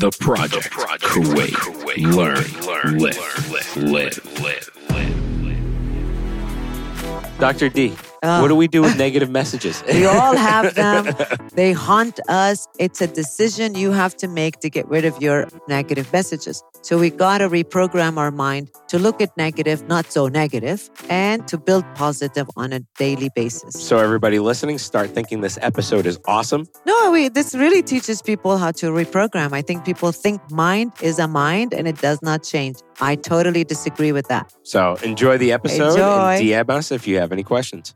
The Project, Kuwait. Learn, live, live, live. Live. Dr. D, What do we do with negative messages? we all have them. They haunt us. It's a decision you have to make to get rid of your negative messages. So we got to reprogram our mind to look at negative, not so negative, and to build positive on a daily basis. so, everybody listening, start thinking this episode is awesome. No, we, this really teaches people how to reprogram. I think people think mind is a mind and it does not change. I totally disagree with that. So, enjoy the episode Enjoy. and DM us if you have any questions.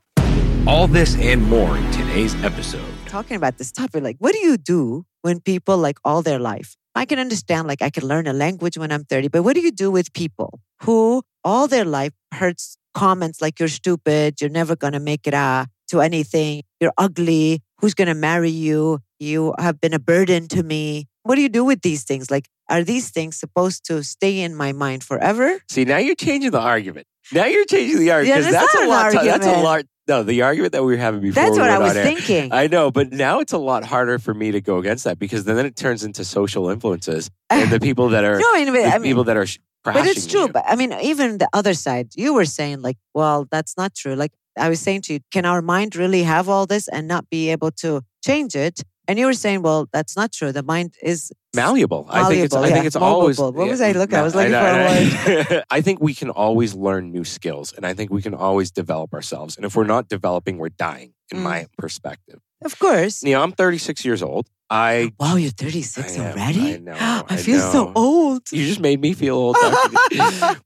All this and more in today's episode. talking about this topic like what do you do when people like all their life i can understand like i can learn a language when i'm 30 but what do you do with people who all their life hurts comments like you're stupid you're never going to make it uh, to anything you're ugly who's going to marry you you have been a burden to me what do you do with these things like are these things supposed to stay in my mind forever See, now you're changing the argument. Now you're changing the argument. Yeah, 'cause that's that's a not lot. an That's a lot. No, the argument that we were having before. that's we what i was air. thinking I know, but now it's a lot harder for me to go against that because then it turns into social influences and the people that are no i mean, the I mean people that are But it's true. you. But I mean, even the other side, you were saying, like, well, that's not true. Like, I was saying to you, can our mind really have all this and not be able to change it? And you were saying, well, that's not true. The mind is malleable. malleable. I think it's. I think it's always. What was I looking- I was looking know, for a I know. I think we can always learn new skills, and I think we can always develop ourselves. And if we're not developing, we're dying. In Mm. my perspective, of course. you know, I'm 36 years old. I. Wow, you're 36 I am, already? I know, I feel so old. You just made me feel old.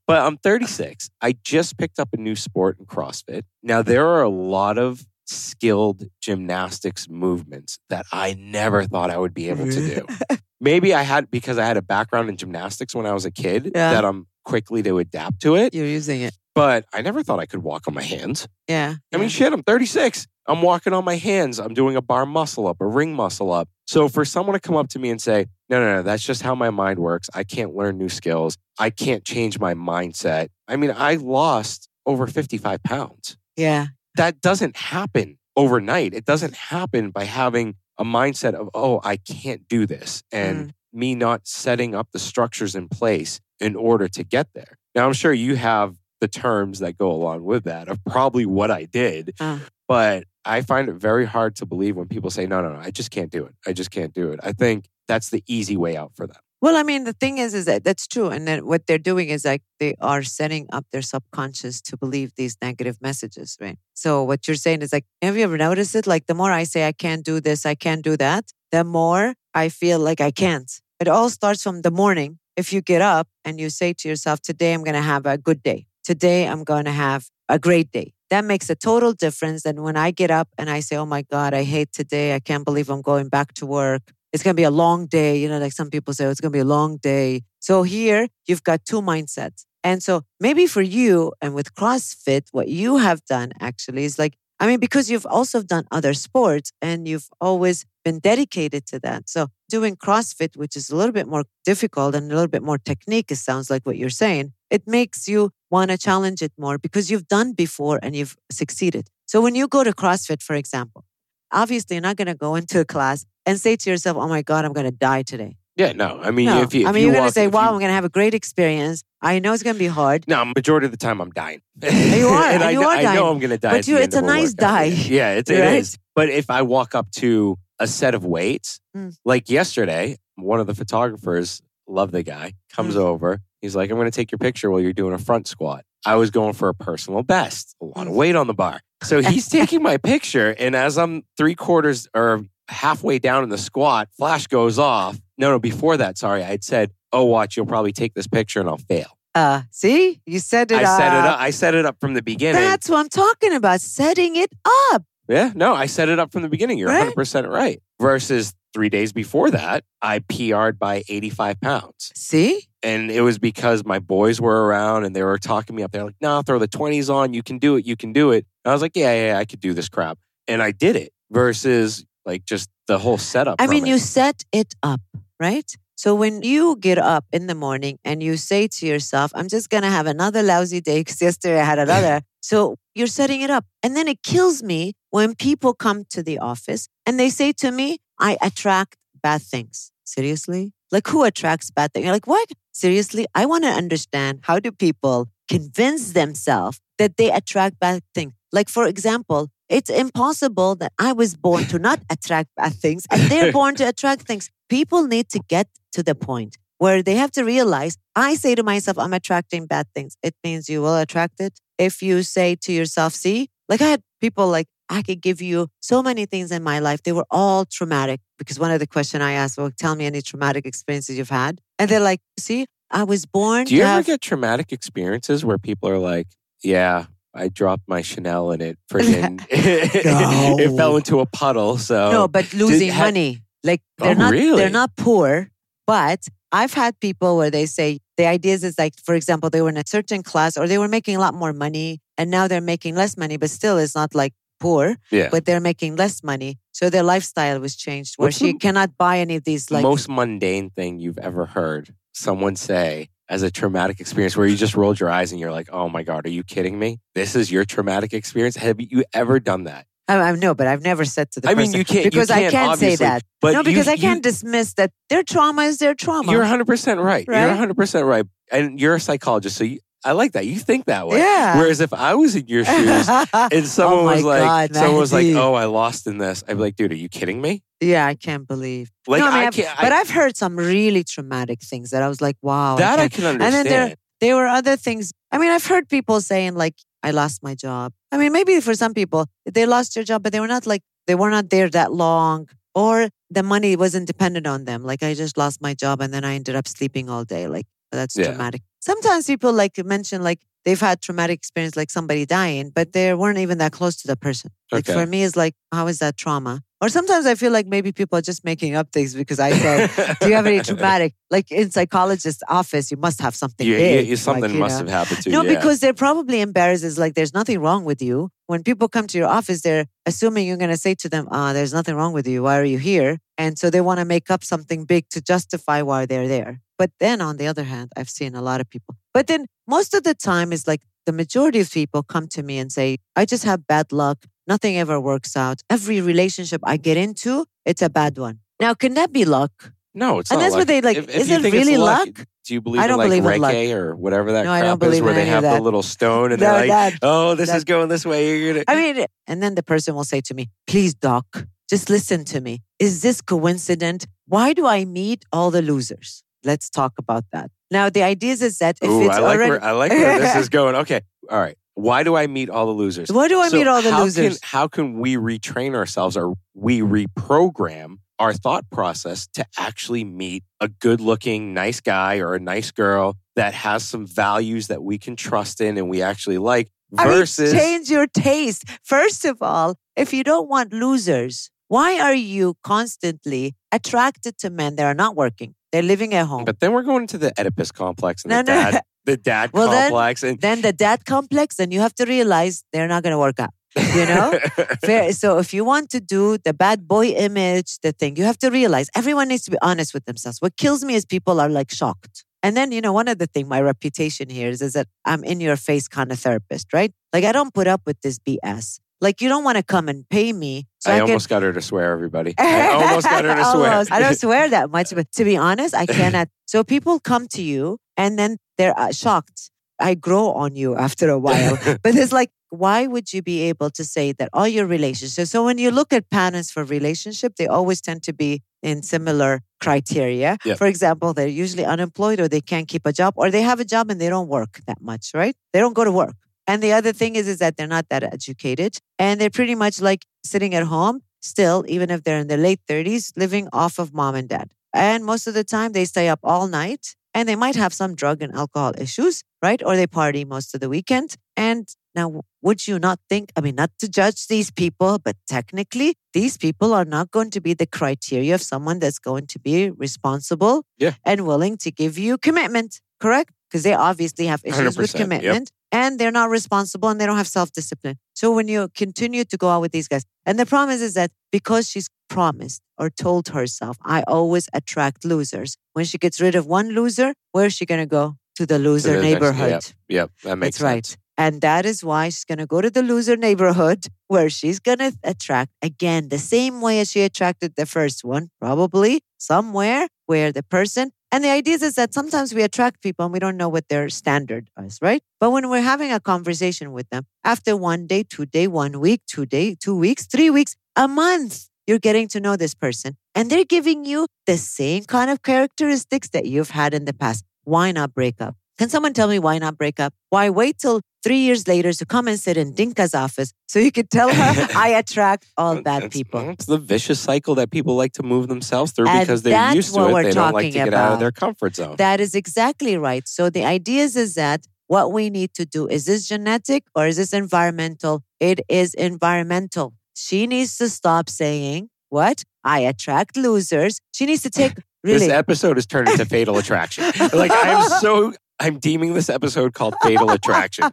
But I'm 36. I just picked up a new sport in CrossFit. Now, there are a lot of skilled gymnastics movements that I never thought I would be able to do. Maybe I had, because I had a background in gymnastics when I was a kid, Yeah. that I'm quickly to adapt to it. You're using it. But I never thought I could walk on my hands. Yeah. I mean, shit, I'm 36. I'm walking on my hands. I'm doing a bar muscle up, a ring muscle up. So for someone to come up to me and say, no, no, no, that's just how my mind works. I can't learn new skills. I can't change my mindset. I mean, I lost over 55 pounds. yeah. That doesn't happen overnight. It doesn't happen by having a mindset of, oh, I can't do this. And me not setting up the structures in place in order to get there. Now, I'm sure you have the terms that go along with that of probably what I did. Uh. But I find it very hard to believe when people say, no, no, no, I just can't do it. I just can't do it. I think that's the easy way out for them. Well, I mean, the thing is, is that that's true. And then what they're doing is like they are setting up their subconscious to believe these negative messages, right? So what you're saying is like, have you ever noticed it? Like the more I say I can't do this, I can't do that, the more I feel like I can't. It all starts from the morning. If you get up and you say to yourself, today I'm going to have a good day. Today I'm going to have a great day. That makes a total difference than when I get up and I say, oh my God, I hate today. I can't believe I'm going back to work it's going to be a long day. You know, like some people say, oh, it's going to be a long day. So here you've got two mindsets. And so maybe for you and with CrossFit, what you have done actually is like, I mean, because you've also done other sports and you've always been dedicated to that. So doing CrossFit, which is a little bit more difficult and a little bit more technique, it sounds like what you're saying, it makes you want to challenge it more because you've done before and you've succeeded. So when you go to CrossFit, for example, obviously you're not going to go into a class and say to yourself, "Oh my God, I'm going to die today." Yeah, no. I mean, no, if you, I mean you you're going to say, "Wow, you- I'm going to have a great experience." I know it's going to be hard. No, majority of the time I'm dying. You are, and I, you know, are I dying. know I'm going to die. But you- it's a nice workout. die. Yeah, it's, Right? is. But if I walk up to a set of weights, Mm. like yesterday, one of the photographers, love the guy, comes Mm. over. He's like, I'm going to take your picture while you're doing a front squat. I was going for a personal best, a lot of Mm. weight on the bar. So he's taking my picture. And as I'm three quarters or halfway down in the squat, flash goes off. No, no, before that, sorry, I'd said, Oh, watch, you'll probably take this picture and I'll fail. Uh, see, you set it I set it up. up. I set it up from the beginning. That's what I'm talking about. Setting it up. Yeah, no, I set it up from the beginning. You're Right. 100% right. Versus three days before that, I PR'd by 85 pounds. See, And it was because my boys were around and they were talking me up. They're like, nah, throw the 20s on. You can do it. You can do it. And I was like, yeah, yeah, yeah, I could do this crap. And I did it versus like just the whole setup. I mean, it. you set it up, right? So when you get up in the morning and you say to yourself, I'm just going to have another lousy day because yesterday I had another. so you're setting it up. And then it kills me when people come to the office and they say to me, I attract bad things. seriously? Like who attracts bad things? You're like, what? Seriously? I want to understand how do people convince themselves that they attract bad things? Like, for example, it's impossible that I was born to not attract bad things and they're born to attract things. People need to get to the point where they have to realize I say to myself, I'm attracting bad things. It means you will attract it. If you say to yourself, see, like I had people like, I could give you so many things in my life. They were all traumatic because one of the questions I asked, well, tell me any traumatic experiences you've had. And they're like, see, I was born. Do you ever have- get traumatic experiences where people are like, yeah, I dropped my Chanel and it friggin' it fell into a puddle. So no, but losing ha- money. Like they're Oh, not really? they're not poor, but I've had people where they say the ideas is like, for example, they were in a certain class or they were making a lot more money and now they're making less money, but still it's not like poor, yeah. but they're making less money. So their lifestyle was changed where What's she the cannot buy any of these like most mundane thing you've ever heard someone say as a traumatic experience where you just rolled your eyes and you're like, oh my God, are you kidding me? This is your traumatic experience? Have you ever done that? I, I know, but I've never said to the I mean, person you can't- because I can't, can't say that. But no, because you, I can't dismiss that their trauma is their trauma. You, are 100% right. Right? You're 100% right. And you're a psychologist. So you, I like that. You think that way. Yeah. Whereas if I was in your shoes and someone Oh was like, God, someone was like, oh, I lost in this, I'd be like, dude, are you kidding me? yeah, I can't believe. Like, no, I mean, I I've- can't. but I, I've heard some really traumatic things that I was like, wow. That I can't- can then understand. there- there were other things. I mean, I've heard people saying like, I lost my job. I mean, maybe for some people, they lost their job, but they were not like, they were not there that long or the money wasn't dependent on them. Like I just lost my job and then I ended up sleeping all day. Like that's Yeah. traumatic. Sometimes people like to mention like they've had traumatic experience, like somebody dying, but they weren't even that close to the person. Like Okay. for me, it's like, how is that trauma? Or sometimes I feel like maybe people are just making up things because I said, do you have any traumatic? Like in psychologist's office, you must have something You- big. you- something like, you must know. have happened to No, you. yeah. because they're probably embarrassed. It's like there's nothing wrong with you. When people come to your office, they're assuming you're going to say to them, "Ah, there's nothing wrong with you. Why are you here?" And so they want to make up something big to justify why they're there. But then on the other hand, I've seen a lot of people. But then most of the time is like the majority of people come to me and say, "I just have bad luck. Nothing ever works out. Every relationship I get into, it's a bad one." Now, can that be luck? no, it's and not that's what luck. they like, If, if is it really luck, luck? Do you believe I don't in like believe in luck. Or whatever that No, I crap don't believe is, where they have the little stone and No, they're like, that- oh, this that- is going this way. You're gonna. I mean, and then the person will say to me, please, doc, just listen to me. Is this coincident? Why do I meet all the losers? Let's talk about that. Now, the idea is that if Ooh, it's I like already, where I like where this is going. Okay, all right. Why do I meet all the losers? why do I So meet all the how losers? Can, how can we retrain ourselves or we reprogram our thought process to actually meet a good looking, nice guy or a nice girl that has some values that we can trust in and we actually like I mean, versus change your taste. First of all, if you don't want losers, why are you constantly attracted to men that are not working? They're living at home. but then we're going to the Oedipus complex and No, the no. dad the dad Well, then- complex and then the dad complex, and you have to realize they're not going to work out. You know? Fair. So if you want to do the bad boy image, the thing, you have to realize everyone needs to be honest with themselves. What kills me is people are like shocked. And then, you know, one of the thing, my reputation here is, is that I'm in your face kind of therapist, right? Like I don't put up with this BS. Like you don't want to come and pay me. So I, I, almost got her to swear, everybody. I almost got her to swear. I don't swear that much, but to be honest, I cannot. So people come to you and then they're uh, shocked. I grow on you after a while. but it's like, why would you be able to say that all your relationships? So when you look at patterns for relationship, they always tend to be in similar criteria. Yep. For example, they're usually unemployed or they can't keep a job or they have a job and they don't work that much, right? They don't go to work. And the other thing is, is that they're not that educated and they're pretty much like sitting at home still, even if they're in their late 30s, living off of mom and dad. And most of the time they stay up all night and they might have some drug and alcohol issues, right? Or they party most of the weekend. And now, would you not think, I mean, not to judge these people, but technically, these people are not going to be the criteria of someone that's going to be responsible Yeah. and willing to give you commitment, correct? Because they obviously have issues with 100%, yep. And they're not responsible and they don't have self discipline. So when you continue to go out with these guys, and the problem is, is that because she's promised or told herself, I always attract losers. When she gets rid of one loser, where is she going to go? To the loser the next- neighborhood. Yep, that makes sense. That's right. And that is why she's going to go to the loser neighborhood where she's going to attract again the same way as she attracted the first one, probably somewhere where the person and the idea is that sometimes we attract people and we don't know what their standard is, right? But when we're having a conversation with them, after one day, two day, one week, two day, two weeks, three weeks, a month, you're getting to know this person and they're giving you the same kind of characteristics that you've had in the past. Why not break up? Can someone tell me why not break up? Why wait till three years later to come and sit in Dinka's office so you could tell her I attract all bad people? It's the vicious cycle that people like to move themselves through And because they're used to it. They don't like to get out of their comfort zone. That is exactly right. So the idea is, is that what we need to do is this genetic or is this environmental? It is environmental. She needs to stop saying, What? I attract losers. She needs to take really This episode has turned into Fatal Attraction. Like I'm so I'm deeming this episode called Fatal Attraction.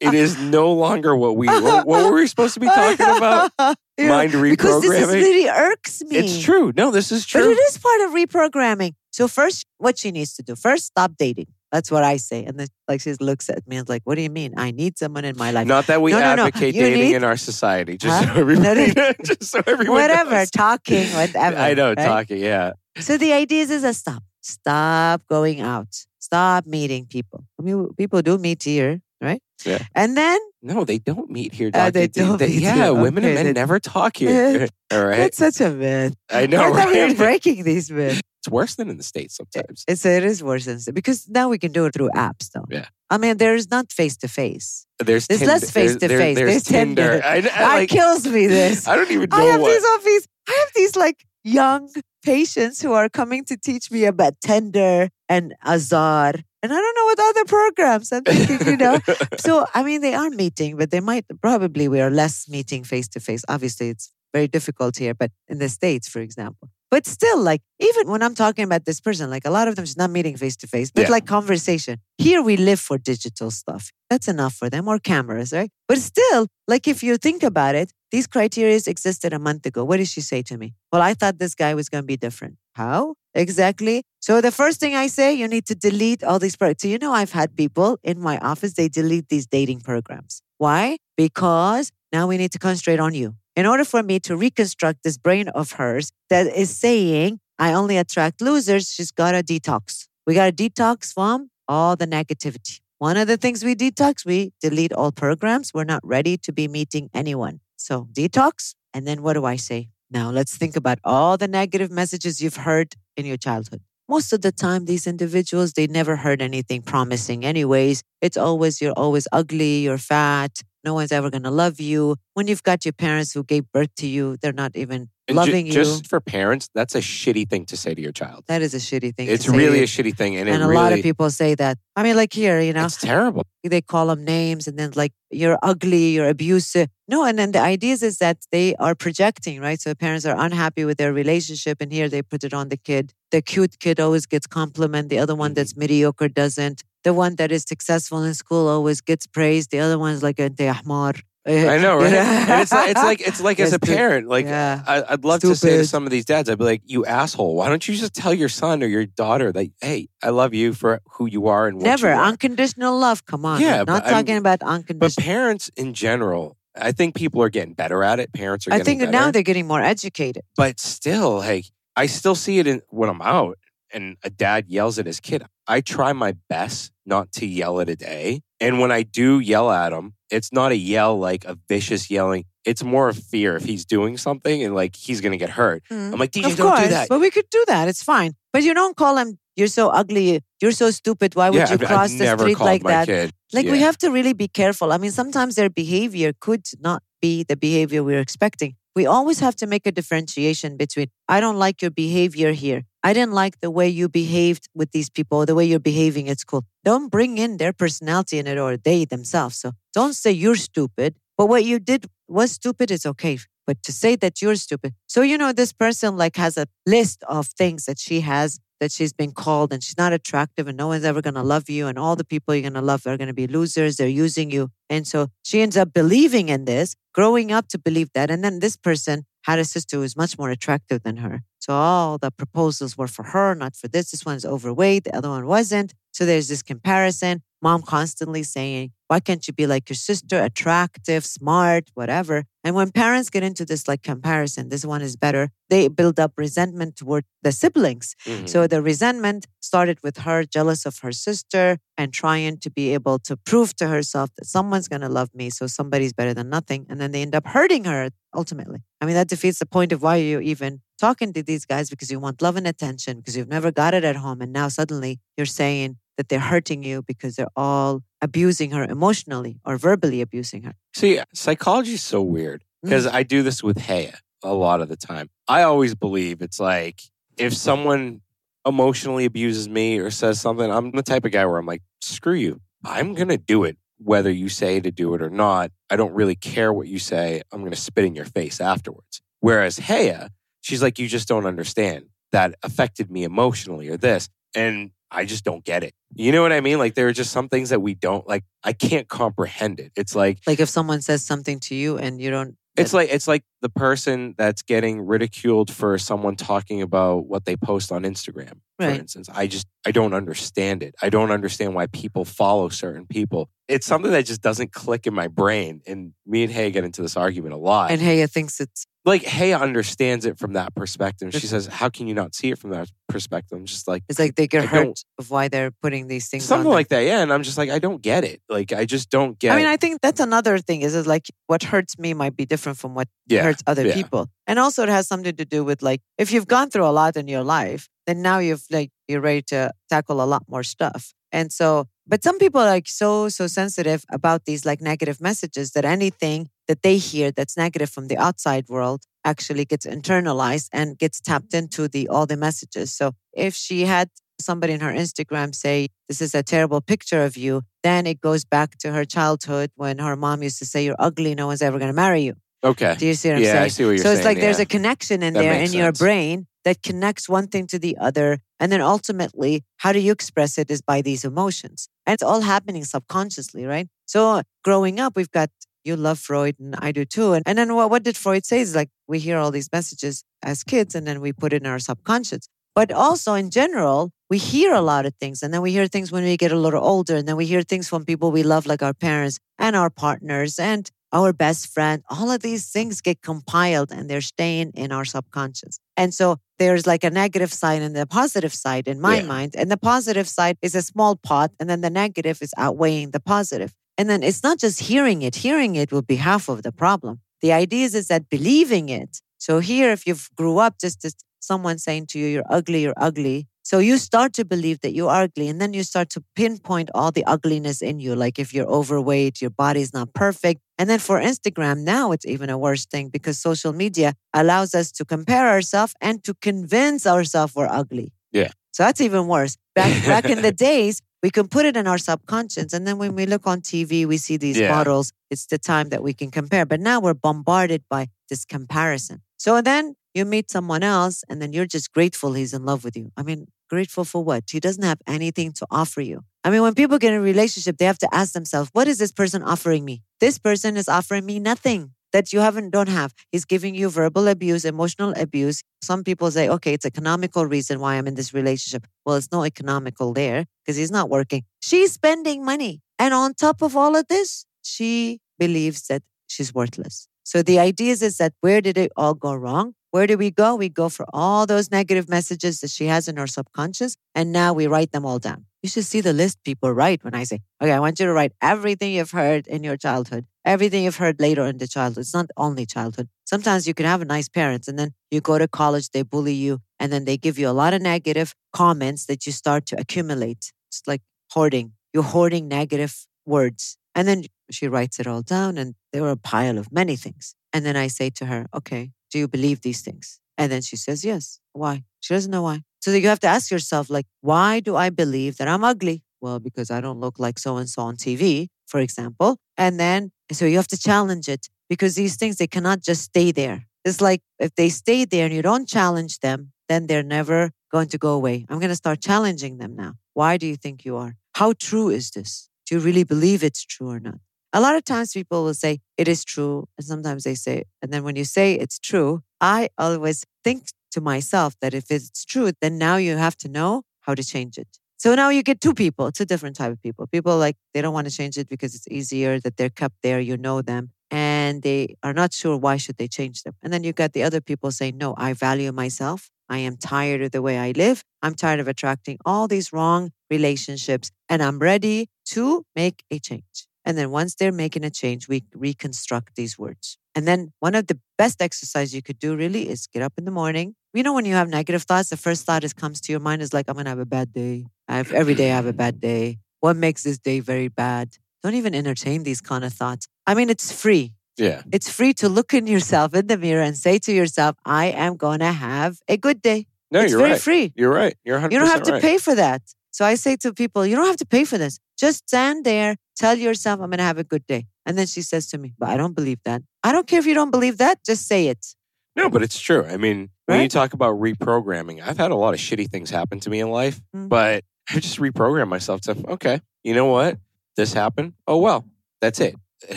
It is no longer what we what, what were we supposed to be talking about? Yeah, Mind because this reprogramming. really irks me. It's true. No, this is true. But it is part of reprogramming. So first, what she needs to do first, stop dating. That's what I say. And then, like, she looks at me and is like, "What do you mean? I need someone in my life." Not that we No, no, no. advocate dating need- in our society. Just Huh? so everybody, just so everyone Whatever, knows. talking, whatever. I know, right? talking. Yeah, So the idea is, is a stop. Stop going out. Stop meeting people. I mean, people do meet here, right? Yeah. And then no, they don't meet here. Uh, they don't meet yeah, here. women and men they- never talk here. All right, that's such a myth. I know. I thought we were breaking these myths. It's worse than in the states sometimes. It's, it is worse than because now we can do it through apps, though. Yeah. I mean, there's not face to face. There's There's less face-to-face. There's, There's Tinder. I, I, It like, kills me. This. I don't even know I have what. these all these. I have these like young patients who are coming to teach me about Tinder and Azar, and I don't know what other programs. I'm thinking, you know. so I mean, they are meeting, but they might probably we are less meeting face to face. Obviously, it's very difficult here, but in the states, for example. But still, like even when I'm talking about this person, like a lot of them is not meeting face to face, but Yeah. like conversation. Here we live for digital stuff. That's enough for them or cameras, right? But still, like if you think about it, these criteria existed a month ago. What did she say to me? Well, I thought this guy was going to be different. How exactly? So the first thing I say, you need to delete all these programs. So you know, I've had people in my office they delete these dating programs. Why? Because now we need to concentrate on you. In order for me to reconstruct this brain of hers that is saying I only attract losers, she's got to detox. We got to detox from all the negativity. One of the things we detox, we delete all programs. We're not ready to be meeting anyone. So detox. And then what do I say? Now let's think about all the negative messages you've heard in your childhood. Most of the time, these individuals, they never heard anything promising, anyways. It's always, you're always ugly, you're fat, no one's ever going to love you. When you've got your parents who gave birth to you, they're not even And ju- loving you. Just for parents, that's a shitty thing to say to your child. that is a shitty thing. to It's really a shitty thing, and, and a really, lot of people say that. I mean, like here, you know, it's terrible. they call them names and then like you're ugly, you're abusive. No, and then the idea is that they are projecting, right? So parents are unhappy with their relationship, and here they put it on the kid. The cute kid always gets compliment. The other one Mhm. that's mediocre doesn't. The one that is successful in school always gets praised. The other one's like a ahmar. I know, right? and it's like it's like it's like as a parent, like Yeah. I, I'd love to say to some of these dads, I'd be like, "You asshole! Why don't you just tell your son or your daughter that, hey, I love you for who you are and what Never you are." unconditional love. Come on, Yeah, I'm not I'm- talking about unconditional. But parents in general, I think people are getting better at it. Parents are I think better. now they're getting more educated. but still, like I still see it in when I'm out and a dad yells at his kid. I try my best not to yell at a day. And when I do yell at him, it's not a yell like a vicious yelling. It's more of fear if he's doing something and like he's gonna get hurt. Mm-hmm. I'm like, DJ, of don't course, do that. but we could do that. It's fine. But you don't call him. You're so ugly. You're so stupid. Why would yeah, you I've, cross I've the street like that? kid. Like we have to really be careful. I mean, sometimes their behavior could not be the behavior we're expecting. We always have to make a differentiation between I don't like your behavior here. I didn't like the way you behaved with these people, the way you're behaving at school. Don't bring in their personality in it or they themselves. So don't say you're stupid, but what you did was stupid It's okay. But to say that you're stupid. So, you know, this person like has a list of things that she has that she's been called and she's not attractive and no one's ever going to love you and all the people you're going to love are going to be losers they're using you. And so she ends up believing in this growing up to believe that and then this person had a sister who was much more attractive than her. So all the proposals were for her not for this this one's overweight the other one wasn't. So there's this comparison Mom constantly saying, why can't you be like your sister, attractive, smart, whatever? And when parents get into this like comparison, this one is better, they build up resentment toward the siblings. Mhm. So the resentment started with her jealous of her sister and trying to be able to prove to herself that someone's going to love me. So somebody's better than nothing. And then they end up hurting her ultimately. I mean, that defeats the point of why you're even talking to these guys because you want love and attention because you've never got it at home. And now suddenly you're saying that they're hurting you because they're all abusing her emotionally or verbally abusing her. See, psychology is so weird Mm. because I do this with Haya a lot of the time. I always believe it's like if someone emotionally abuses me or says something, I'm the type of guy where I'm like, screw you. I'm going to do it whether you say to do it or not. I don't really care what you say. I'm going to spit in your face afterwards. Whereas Haya, she's like, you just don't understand. That affected me emotionally or this. And I just don't get it. You know what I mean? Like there are just some things that we don't like. I can't comprehend it. It's like Like if someone says something to you and you don't, it's like it's like the person that's getting ridiculed for someone talking about what they post on Instagram, for instance. I just I don't understand it. I don't understand why people follow certain people. It's something that just doesn't click in my brain. And me and Hay get into this argument a lot. and Haya thinks it's, like Hay understands it from that perspective. She says, "How can you not see it from that perspective?" I'm just like it's like they get I hurt don't- of why they're putting these things something on like that. Yeah, and I'm just like, I don't get it. Like I just don't get. I mean, I think that's another thing is, is like what hurts me might be different from what yeah, hurts other yeah. people. And also it has something to do with like if you've gone through a lot in your life, then now you've like you're ready to tackle a lot more stuff. And so but some people are like so so sensitive about these like negative messages that anything that they hear that's negative from the outside world actually gets internalized and gets tapped into the all the messages. So if she had somebody in her Instagram say, This is a terrible picture of you, then it goes back to her childhood when her mom used to say, You're ugly, no one's ever gonna marry you. Okay. Do you see what I'm Yeah, saying? I see what you're so saying. it's like there's a connection in That there in makes your brain that connects one thing to the other. And then ultimately, how do you express it is by these emotions. And it's all happening subconsciously, right? So growing up, we've got, you love Freud and I do too. And, and then what, what did Freud say is like, we hear all these messages as kids and then we put it in our subconscious. But also in general, we hear a lot of things. And then we hear things when we get a little older. And then we hear things from people we love, like our parents and our partners and our best friend. All of these things get compiled and they're staying in our subconscious. And so there's like a negative side and the positive side in my Yeah. mind. And the positive side is a small pot. And then the negative is outweighing the positive. And then it's not just hearing it. Hearing it will be half of the problem. The idea is, is that believing it. So here, if you've grew up just as someone saying to you, you're ugly, you're ugly. So you start to believe that you are ugly and then you start to pinpoint all the ugliness in you. Like if you're overweight, your body's not perfect. And then for Instagram, now it's even a worse thing because social media allows us to compare ourselves and to convince ourselves we're ugly. Yeah. So that's even worse. Back back in the days, we can put it in our subconscious. And then when we look on TV, we see these Yeah. models. It's the time that we can compare. But now we're bombarded by this comparison. So then you meet someone else and then you're just grateful he's in love with you. I mean, grateful for what? He doesn't have anything to offer you. I mean, when people get in a relationship, they have to ask themselves, what is this person offering me? This person is offering me nothing that you haven't don't have. He's giving you verbal abuse, emotional abuse. Some people say, okay, it's economical reason why I'm in this relationship. Well, it's no economical there because he's not working. She's spending money. And on top of all of this, she believes that she's worthless. So the idea is, is that where did it all go wrong? Where do we go? We go for all those negative messages that she has in her subconscious, and now we write them all down. You should see the list people write when I say, okay, I want you to write everything you've heard in your childhood, everything you've heard later in the childhood. It's not only childhood. Sometimes you can have nice parents, and then you go to college, they bully you, and then they give you a lot of negative comments that you start to accumulate. It's like hoarding. You're hoarding negative words. And then she writes it all down, and there were a pile of many things. And then I say to her, okay, do you believe these things? And then she says, yes. Why? She doesn't know why. So you have to ask yourself, like, why do I believe that I'm ugly? Well, because I don't look like so and so on TV, for example. And then, so you have to challenge it because these things, they cannot just stay there. It's like if they stay there and you don't challenge them, then they're never going to go away. I'm going to start challenging them now. Why do you think you are? How true is this? Do you really believe it's true or not? A lot of times people will say it is true. And sometimes they say, and then when you say it's true, I always think to myself that if it's true, then now you have to know how to change it. So now you get two people, two different type of people. People like they don't want to change it because it's easier that they're kept there, you know them, and they are not sure why should they change them. And then you got the other people saying, "No, I value myself. I am tired of the way I live. I'm tired of attracting all these wrong relationships and I'm ready to make a change." And then once they're making a change, we reconstruct these words. And then one of the best exercise you could do really is get up in the morning. You know, when you have negative thoughts, the first thought that comes to your mind is like, I'm going to have a bad day. I have, every day I have a bad day. What makes this day very bad? Don't even entertain these kind of thoughts. I mean, it's free. Yeah. It's free to look in yourself in the mirror and say to yourself, I am going to have a good day. No, it's you're very right. free. You're right. You're 100% You don't have to right. pay for that. So I say to people, you don't have to pay for this. Just stand there, tell yourself, I'm going to have a good day. And then she says to me, but I don't believe that. I don't care if you don't believe that, just say it. No, but it's true. I mean, when you talk about reprogramming, I've had a lot of shitty things happen to me in life, Mm. but I just reprogrammed myself to, okay, you know what? This happened. Oh, well, that's it. It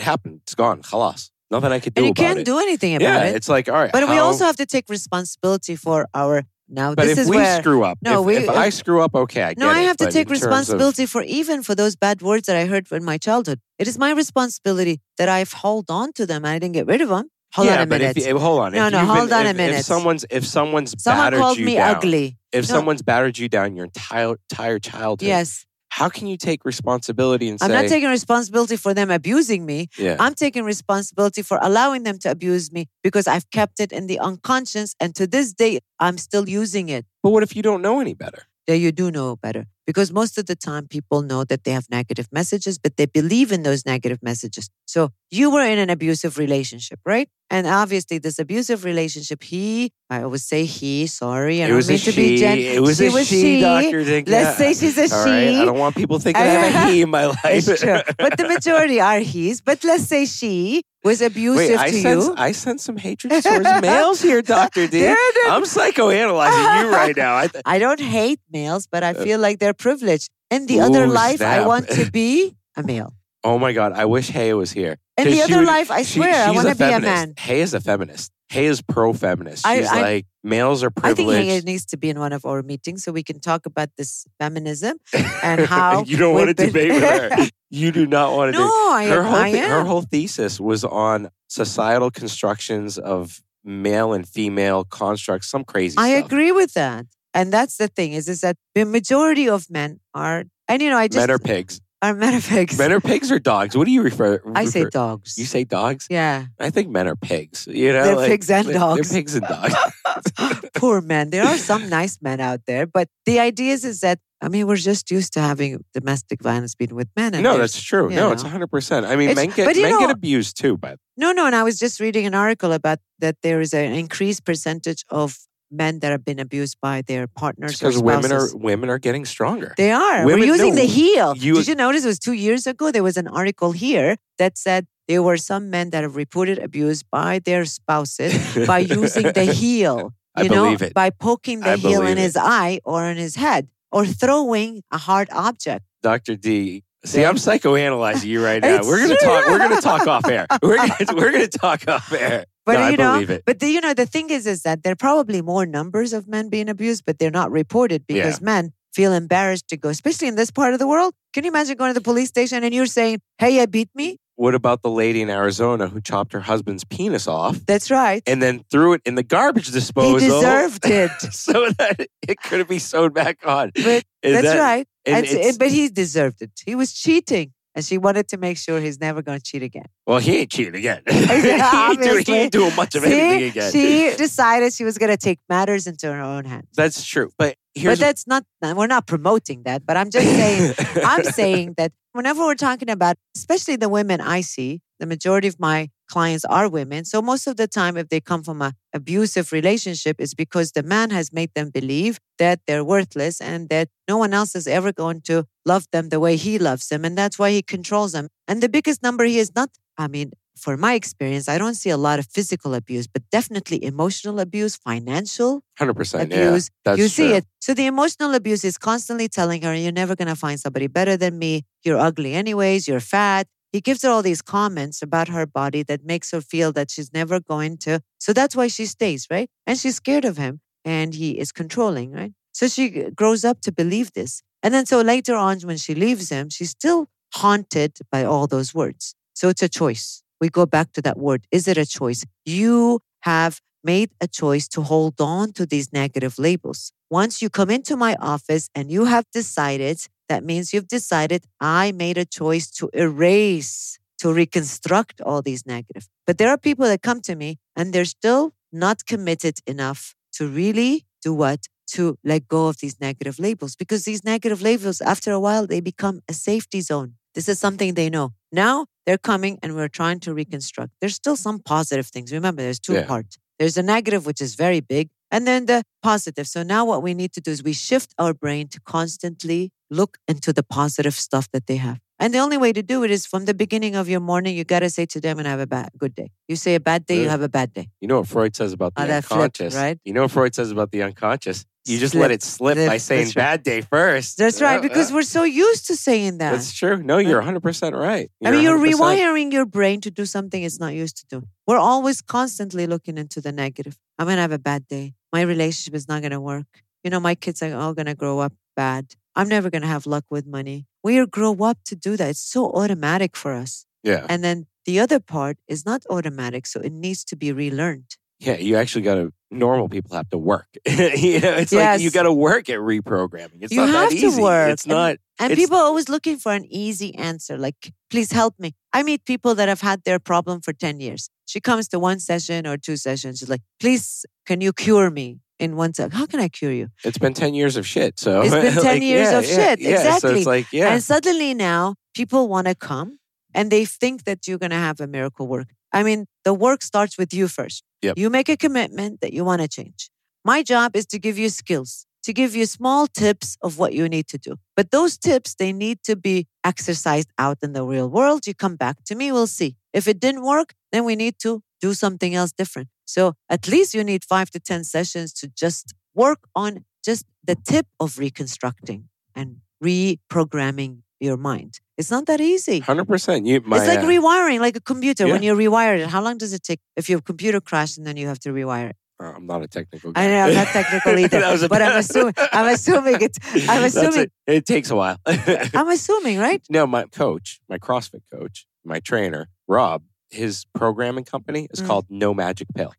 happened. It's gone. Khalas. Nothing I could do And you can't it. do anything about yeah, it. it's like, all right. But we also have to take responsibility for our now. But this if is we where screw up, No, if, we- if I screw up, okay, I no, I it, have to take terms of- responsibility for even for those bad words that I heard in my childhood. It is my responsibility that I've held on to them and I didn't get rid of them. Hold yeah, on a but minute. if you, hold on. No, if no, hold been- on a minute. If someone's if someone's Someone battered called you me down, ugly. if No. someone's battered you down your entire entire childhood, Yes, how can you take responsibility and say? I'm say, not taking responsibility for them abusing me. yeah, I'm taking responsibility for allowing them to abuse me because I've kept it in the unconscious. And to this day, I'm still using it. but what if you don't know any better? that you do know better. Because most of the time, people know that they have negative messages, but they believe in those negative messages. So you were in an abusive relationship, right? And obviously, this abusive relationship, he, I always say he, sorry, I it don't was mean a to she. be gen- it was she a was she, she. Doctor. Let's say she's a All she. right? I don't want people thinking I have a he in my life. But the majority are he's. But let's say she was abusive Wait, I to sense you. I sense some hatred towards males here, Doctor D. There it is. I'm psychoanalyzing you right now. I th- I don't hate males, but I Uh, feel like they're privileged. In the other Ooh, life, I want to be a male. oh my god, I wish Hay was here. In the other would- life, I she- swear, I want to be a man. Hay is a feminist. Hay is pro-feminist. She's I- like males are privileged. I think. Hay needs to be in one of our meetings so we can talk about this feminism and how you don't want to been- debate with her. You do not want to. no, debate. I, her whole I her whole thesis was on societal constructions of male and female constructs. Some crazy. I stuff. agree with that. And that's the thing is, is that the majority of men are, and you know, I just Men are pigs. are men are pigs. Men are pigs or dogs? What do you refer? I say dogs. You say dogs? yeah, I think men are pigs. You know, They're like, pigs and they're- dogs. They're pigs and dogs. poor men. There are some nice men out there, but the idea is, is that I mean, we're just used to having domestic violence being with men. no, that's true. No, it's know. 100%. I mean, It's- men get, men know- get abused too, but No, no. And I was just reading an article about that there is an increased percentage of men that have been abused by their partners because women are women are getting stronger. They are. Women- We're using no, the heel. you- Did you notice it was two years ago? There was an article here that said there were some men that have reported abuse by their spouses by using the heel. I You know, believe it. by poking the I heel in believe his eye or in his head or throwing a hard object. Dr. D. See, I'm psychoanalyzing you right now. It's we're gonna true. talk. We're gonna talk off air. We're gonna, we're gonna talk off air. But no, you know, but the, you know, the thing is, is that there are probably more numbers of men being abused, but they're not reported because men feel embarrassed to go, especially in this part of the world. Can you imagine going to the police station and you're saying, "Hey, I beat me"? What about the lady in Arizona who chopped her husband's penis off That's right. and then threw it in the garbage disposal? he deserved it. so that it could be sewed back on. But Is that's that- right. and It's- it's- but he deserved it. He was cheating, and she wanted to make sure he's never going to cheat again. Well, he ain't cheating again. he, ain't doing, he ain't doing much of See, anything again. she decided she was going to take matters into her own hands. That's true. But here's but that's not. We're not promoting that. But I'm just saying. I'm saying that whenever we're talking about, especially the women I see, the majority of my clients are women. So most of the time, if they come from a abusive relationship, it's because the man has made them believe that they're worthless and that no one else is ever going to love them the way he loves them. And that's why he controls them. And the biggest number he is not, I mean, for my experience, I don't see a lot of physical abuse, but definitely emotional abuse, financial 100%. abuse. Yeah, that's you see true. it. So the emotional abuse is constantly telling her, you're never going to find somebody better than me. You're ugly anyways. You're fat. He gives her all these comments about her body that makes her feel that she's never going to. So that's why she stays, right? And she's scared of him and he is controlling, right? So she grows up to believe this. And then so later on, when she leaves him, she's still haunted by all those words. So it's a choice. We go back to that word. Is it a choice? You have made a choice to hold on to these negative labels. Once you come into my office and you have decided, that means you've decided I made a choice to erase, to reconstruct all these negative. But there are people that come to me and they're still not committed enough to really do what? To let go of these negative labels because these negative labels, after a while, they become a safety zone. This is something they know. Now they're coming and we're trying to reconstruct. There's still some positive things. Remember, there's two Yeah. parts. There's a negative, which is very big, and then the positive. So now what we need to do is we shift our brain to constantly look into the positive stuff that they have. And the only way to do it is from the beginning of your morning, you got to say to them and have a bad, good day. You say a bad day, you have a bad day. You know what Freud says about the Ah, that flipped, unconscious, right? You know what Freud says about the unconscious? You just Slip, let it slip by saying bad day first. That's right, Uh, because uh, we're so used to saying that. that's true. No, you're 100% right. I mean, you're 100%. rewiring your brain to do something it's not used to do. We're always constantly looking into the negative. I'm going to have a bad day. My relationship is not going to work. You know, my kids are all going to grow up bad. I'm never going to have luck with money. We grow up to do that. It's so automatic for us. Yeah. And then the other part is not automatic. So it needs to be relearned. Yeah, you actually got to. Normal people have to work. you know, it's like you got to work at reprogramming. It's You not have that to work. It's And- not. And It's- people are always looking for an easy answer, like, please help me. I meet people that have had their problem for 10 years. She comes to one session or two sessions. She's like, please, can you cure me in one session? How can I cure you? It's been ten years of shit. So It's been 10 like, years yeah, of yeah, shit. Yeah. So Exactly. it's like yeah, And suddenly now people want to come and they think that you're going to have a miracle work. I mean, the work starts with you first. Yep. You make a commitment that you want to change. My job is to give you skills, to give you small tips of what you need to do. But those tips, they need to be exercised out in the real world. You come back to me, we'll see. If it didn't work, then we need to do something else different. So at least you need five to 10 sessions to just work on just the tip of reconstructing and reprogramming your mind. It's not that easy. hundred percent. You, my, it's like uh, rewiring, like a computer. When you rewire it, how long does it take if your computer crashed and then you have to rewire it? uh, I'm not a technical guy. I know I'm not technical either, a- but I'm assuming I'm assuming it's I'm assuming it. It takes a while. I'm assuming, right? no, my coach, my CrossFit coach, my trainer, Rob, his programming company is Mm. called No Magic Pill.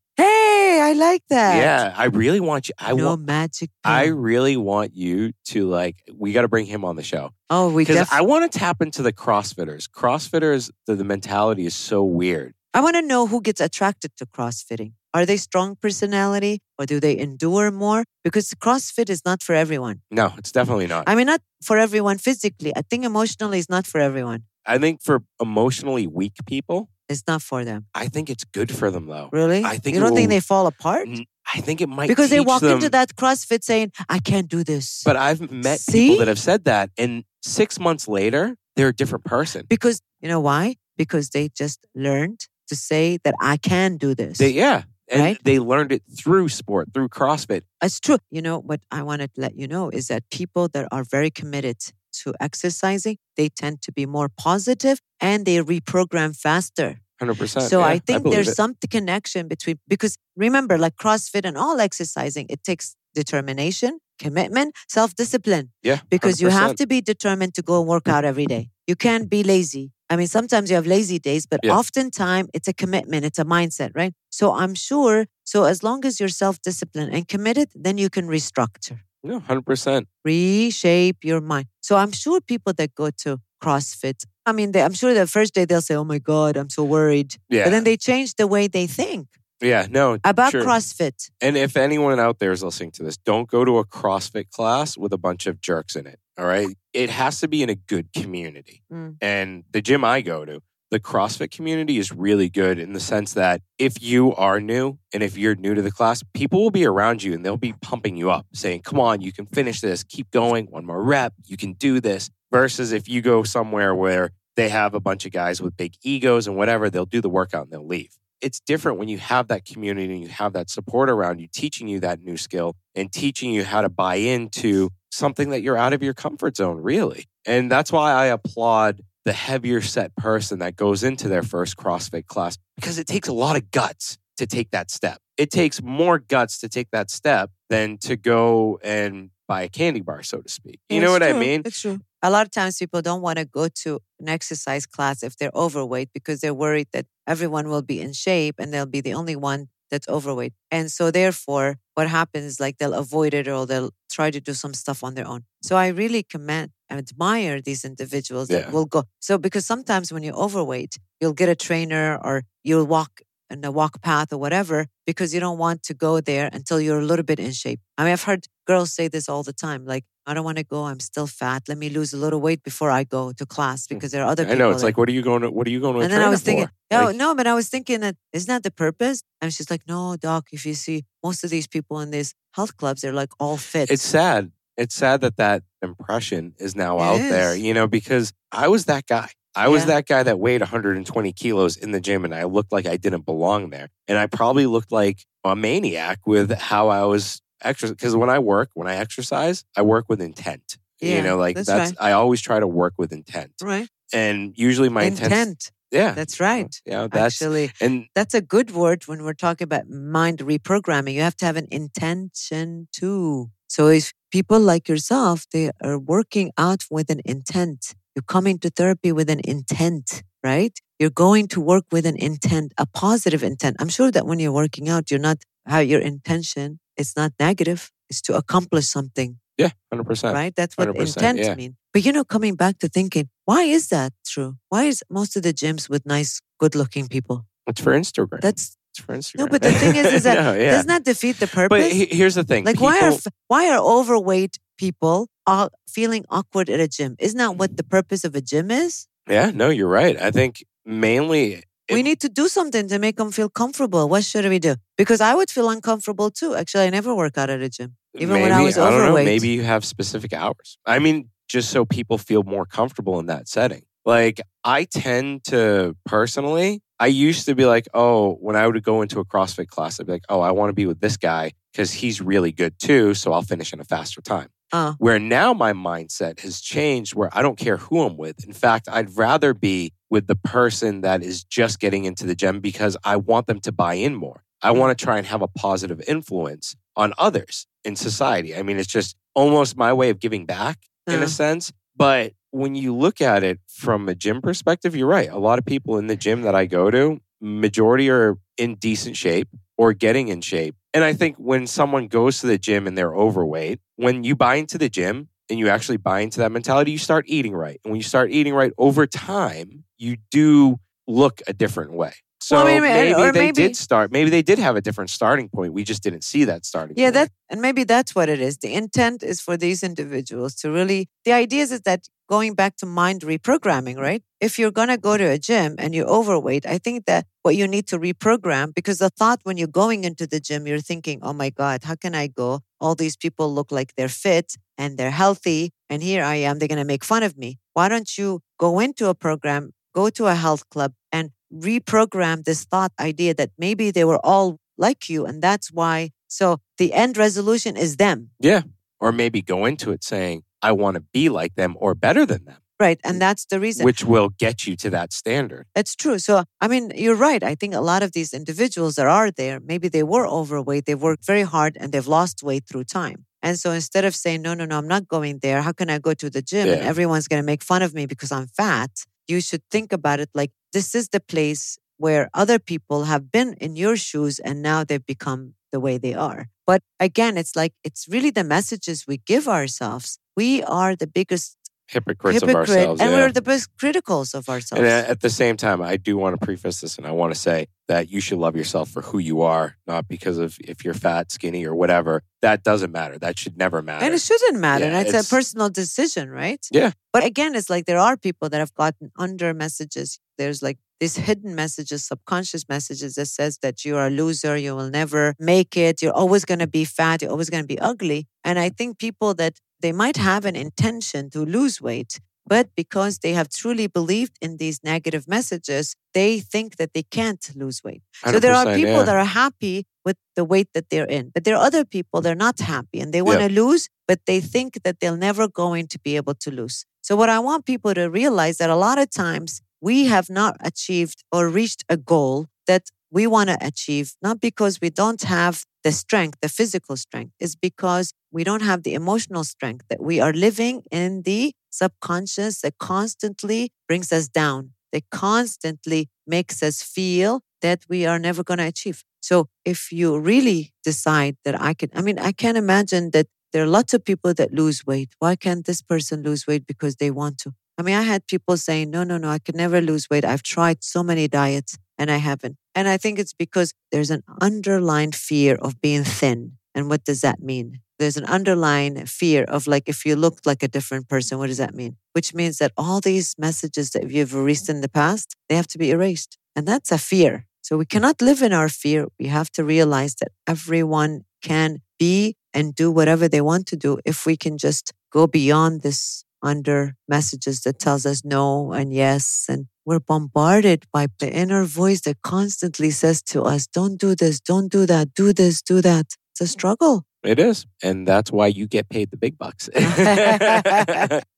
I like that. Yeah, I really want you. I no want. magic. I really want you to like. We got to bring him on the show oh, we because def- I want to tap into the CrossFitters. CrossFitters, the, the mentality is so weird. I want to know who gets attracted to CrossFitting. Are they strong personality or do they endure more? Because CrossFit is not for everyone. No, it's definitely not. I mean, not for everyone physically. I think emotionally is not for everyone. I think for emotionally weak people, It's not for them. I think it's good for them though. Really? I think you don't think they fall apart I think it might because they walk them, into that CrossFit saying, "I can't do this." But I've met See? people that have said that, and six months later, they're a different person. because you know why? Because they just learned to say that I can do this. They, yeah, and Right? they learned it through sport, through CrossFit. It's true. You know, what I wanted to let you know is that people that are very committed to exercising, they tend to be more positive and they reprogram faster. Hundred percent. So I think believe there's it. some connection between, because remember, like CrossFit and all exercising, it takes determination, commitment, self discipline, yeah because you have to be determined to go and work out every day. You can't be lazy. I mean, sometimes you have lazy days, but Yeah. oftentimes it's a commitment, it's a mindset, right? So I'm sure, so as long as you're self disciplined and committed, then you can restructure, Yeah, hundred percent. reshape your mind. So I'm sure people that go to CrossFit, I mean, they, I'm sure the first day they'll say, oh my God, I'm so worried. Yeah, But then they change the way they think yeah. No, about Sure. CrossFit. And if anyone out there is listening to this, don't go to a CrossFit class with a bunch of jerks in it. All right. It has to be in a good community. Mm. And the gym I go to, the CrossFit community is really good in the sense that if you are new and if you're new to the class, people will be around you and they'll be pumping you up, saying, Come on, you can finish this, keep going, one more rep, you can do this. Versus if you go somewhere where they have a bunch of guys with big egos and whatever, they'll do the workout and they'll leave. It's different when you have that community and you have that support around you teaching you that new skill and teaching you how to buy into something that you're out of your comfort zone really. And that's why i applaud the heavier set person that goes into their first crossfit class because it takes a lot of guts to take that step it takes more guts to take that step than to go and buy a candy bar, so to speak. You Yeah, know it's what I mean? It's true. A lot of times people don't want to go to an exercise class if they're overweight because they're worried that everyone will be in shape and they'll be the only one that's overweight. And so therefore what happens like they'll avoid it or they'll try to do some stuff on their own. So I really commend and admire these individuals that Yeah. will go. So because sometimes when you're overweight, you'll get a trainer or you'll walk in a walk path or whatever because you don't want to go there until you're a little bit in shape. I mean, I've heard girls say this all the time, like, I don't want to go. I'm still fat. Let me lose a little weight before I go to class mm. because there are other people. I know. It's there." like, what are you going to? What are you going to? and then I was thinking, no, Like, no, but I was thinking that isn't that the purpose? And she's like, no, doc. If you see most of these people in these health clubs, they're like all fit. it's sad. It's sad that that impression is now It out there, You know, because I was that guy. I was Yeah. that guy that weighed 120 kilos in the gym, and I looked like I didn't belong there. And I probably looked like a maniac with how I was exercising. Because when I work, when I exercise, I work with intent. Yeah, you know, like that's that's, right. I always try to work with intent. right. And usually my intent, Intent. yeah, That's right. yeah, that's Actually, and that's a good word when we're talking about mind reprogramming. You have to have an intention too. So if people like yourself, they are working out with an intent. You're coming to therapy with an intent, right? You're going to work with an intent, a positive intent. I'm sure that when you're working out, you're not how your intention, it's not negative. It's to accomplish something, yeah, hundred percent. right? That's what intent yeah. mean. But you know, coming back to thinking, why is that true? Why is most of the gyms with nice, good-looking people? It's for Instagram. That's it's for Instagram. no, but the thing is, is that No, yeah. doesn't that defeat the purpose? But he- here's the thing. like, why are why are overweight people all feeling awkward at a gym? Isn't that what the purpose of a gym is? Yeah, no, you're right. I think mainly we need to do something to make them feel comfortable. What should we do? Because I would feel uncomfortable too. Actually, I never work out at a gym, even maybe, when I was don't know, overweight. maybe you have specific hours. I mean, just so people feel more comfortable in that setting. Like I tend to personally, I used to be like, oh, when I would go into a CrossFit class, I'd be like, oh, I want to be with this guy because he's really good too. So I'll finish in a faster time. Uh. Where now my mindset has changed where I don't care who I'm with. In fact, I'd rather be with the person that is just getting into the gym because I want them to buy in more. I want to try and have a positive influence on others in society. I mean, it's just almost my way of giving back in Uh. a sense. But when you look at it from a gym perspective, you're right. A lot of people in the gym that I go to, majority are in decent shape or getting in shape. And I think when someone goes to the gym and they're overweight, when you buy into the gym and you actually buy into that mentality, you start eating right. And when you start eating right over time, you do look a different way. So Well, maybe or they maybe- did start. Maybe they did have a different starting point. We just didn't see that starting. Yeah, point. that and maybe that's what it is. The intent is for these individuals to really the idea is that going back to mind reprogramming, right? If you're gonna go to a gym and you're overweight, I think that what you need to reprogram because the thought when you're going into the gym, you're thinking, Oh my God, how can I go? All these people look like they're fit and they're healthy, and here I am, they're gonna make fun of me. Why don't you go into a program, go to a health club and reprogram this thought idea that maybe they were all like you and that's why so the end resolution is them. Yeah. Or maybe go into it saying, I want to be like them or better than them, right and that's the reason. Which will get you to that standard. it's true so i mean you're right i think a lot of these individuals that are there maybe they were overweight they worked very hard and they've lost weight through time. And so instead of saying no no no i'm not going there how can i go to the gym and everyone's going to make fun of me because i'm fat you should think about it like this is the place where other people have been in your shoes and now they've become the way they are. But again, it's like it's really the messages we give ourselves. We are the biggest Hypocrites of ourselves. and yeah. we're the best criticals of ourselves. And at at the same time, I do want to preface this and I want to say that you should love yourself for who you are, not because of if you're fat, skinny, or whatever. That doesn't matter. That should never matter. And it shouldn't matter. Yeah, it's, it's- a personal decision, right? Yeah. But again, it's like there are people that have gotten under messages. There's like these hidden messages, subconscious messages that says that you are a loser, you will never make it, you're always going to be fat, you're always going to be ugly. And I think people that they might mm. have an intention to lose weight, but because they have truly believed in these negative messages, they think that they can't lose weight. So there are people yeah. that are happy with the weight that they're in, but there are other people that are not happy and they want to lose, but they think that they're never going to be able to lose. So what I want people to realize that a lot of times we have not achieved or reached a goal that we want to achieve, not because we don't have the strength, the physical strength, is because we don't have the emotional strength that we are living in the subconscious that constantly brings us down, that constantly makes us feel that we are never going to achieve. So if you really decide that I can, I mean, I can't imagine that there are lots of people that lose weight. Why can't this person lose weight? Because they want to. I mean, I had people saying, no, no, no, I can never lose weight. I've tried so many diets and I haven't. And I think it's because there's an underlying fear of being thin. And what does that mean? There's an underlying fear of like, if you looked like a different person, what does that mean? Which means that all these messages that you've erased in the past, they have to be erased. And that's a fear. So we cannot live in our fear. We have to realize that everyone can be and do whatever they want to do if we can just go beyond this under messages that tells us no and yes and we're bombarded by the inner voice that constantly says to us don't do this don't do that do this do that. It's a struggle It is. And that's why you get paid the big bucks. and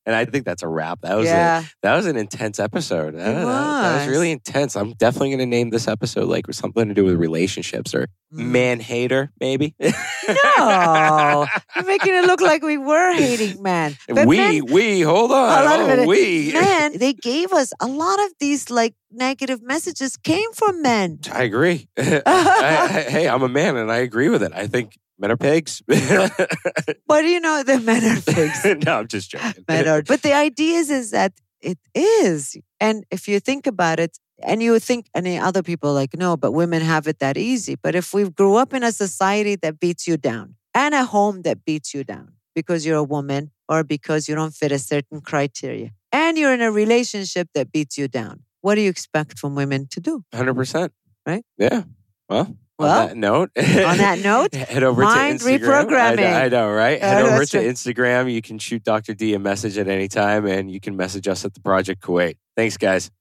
I think that's a wrap. That was yeah a, that was an intense episode. That, that- that was was. really intense. I'm definitely going to name this episode like something to do with relationships or Mm. man hater, maybe. no you're making it look like we were hating men But we, men- we, hold on. Hold on a Oh, minute. we. men they gave us a lot of these like negative messages came from men I agree. I- I- hey, I'm a man and I agree with it. I think men are pigs. but you know the men are pigs no, I'm just joking. men are but the idea is is that it is and if you think about it and you think any other people like no but women have it that easy but if we grew up in a society that beats you down and a home that beats you down because you're a woman or because you don't fit a certain criteria and you're in a relationship that beats you down what do you expect from women to do 100%. Right? Yeah. Well, Well, on that note, on that note, head over mind to Instagram. I know- reprogramming. I, know, right? Uh, Head over to right. Instagram. You can shoot Dr. D a message at any time and you can message us at the Project Kuwait. Thanks, guys.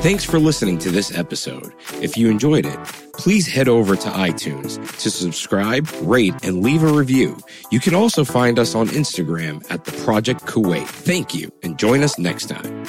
Thanks for listening to this episode. If you enjoyed it, please head over to iTunes to subscribe, rate, and leave a review. You can also find us on Instagram at the Project Kuwait. Thank you and join us next time.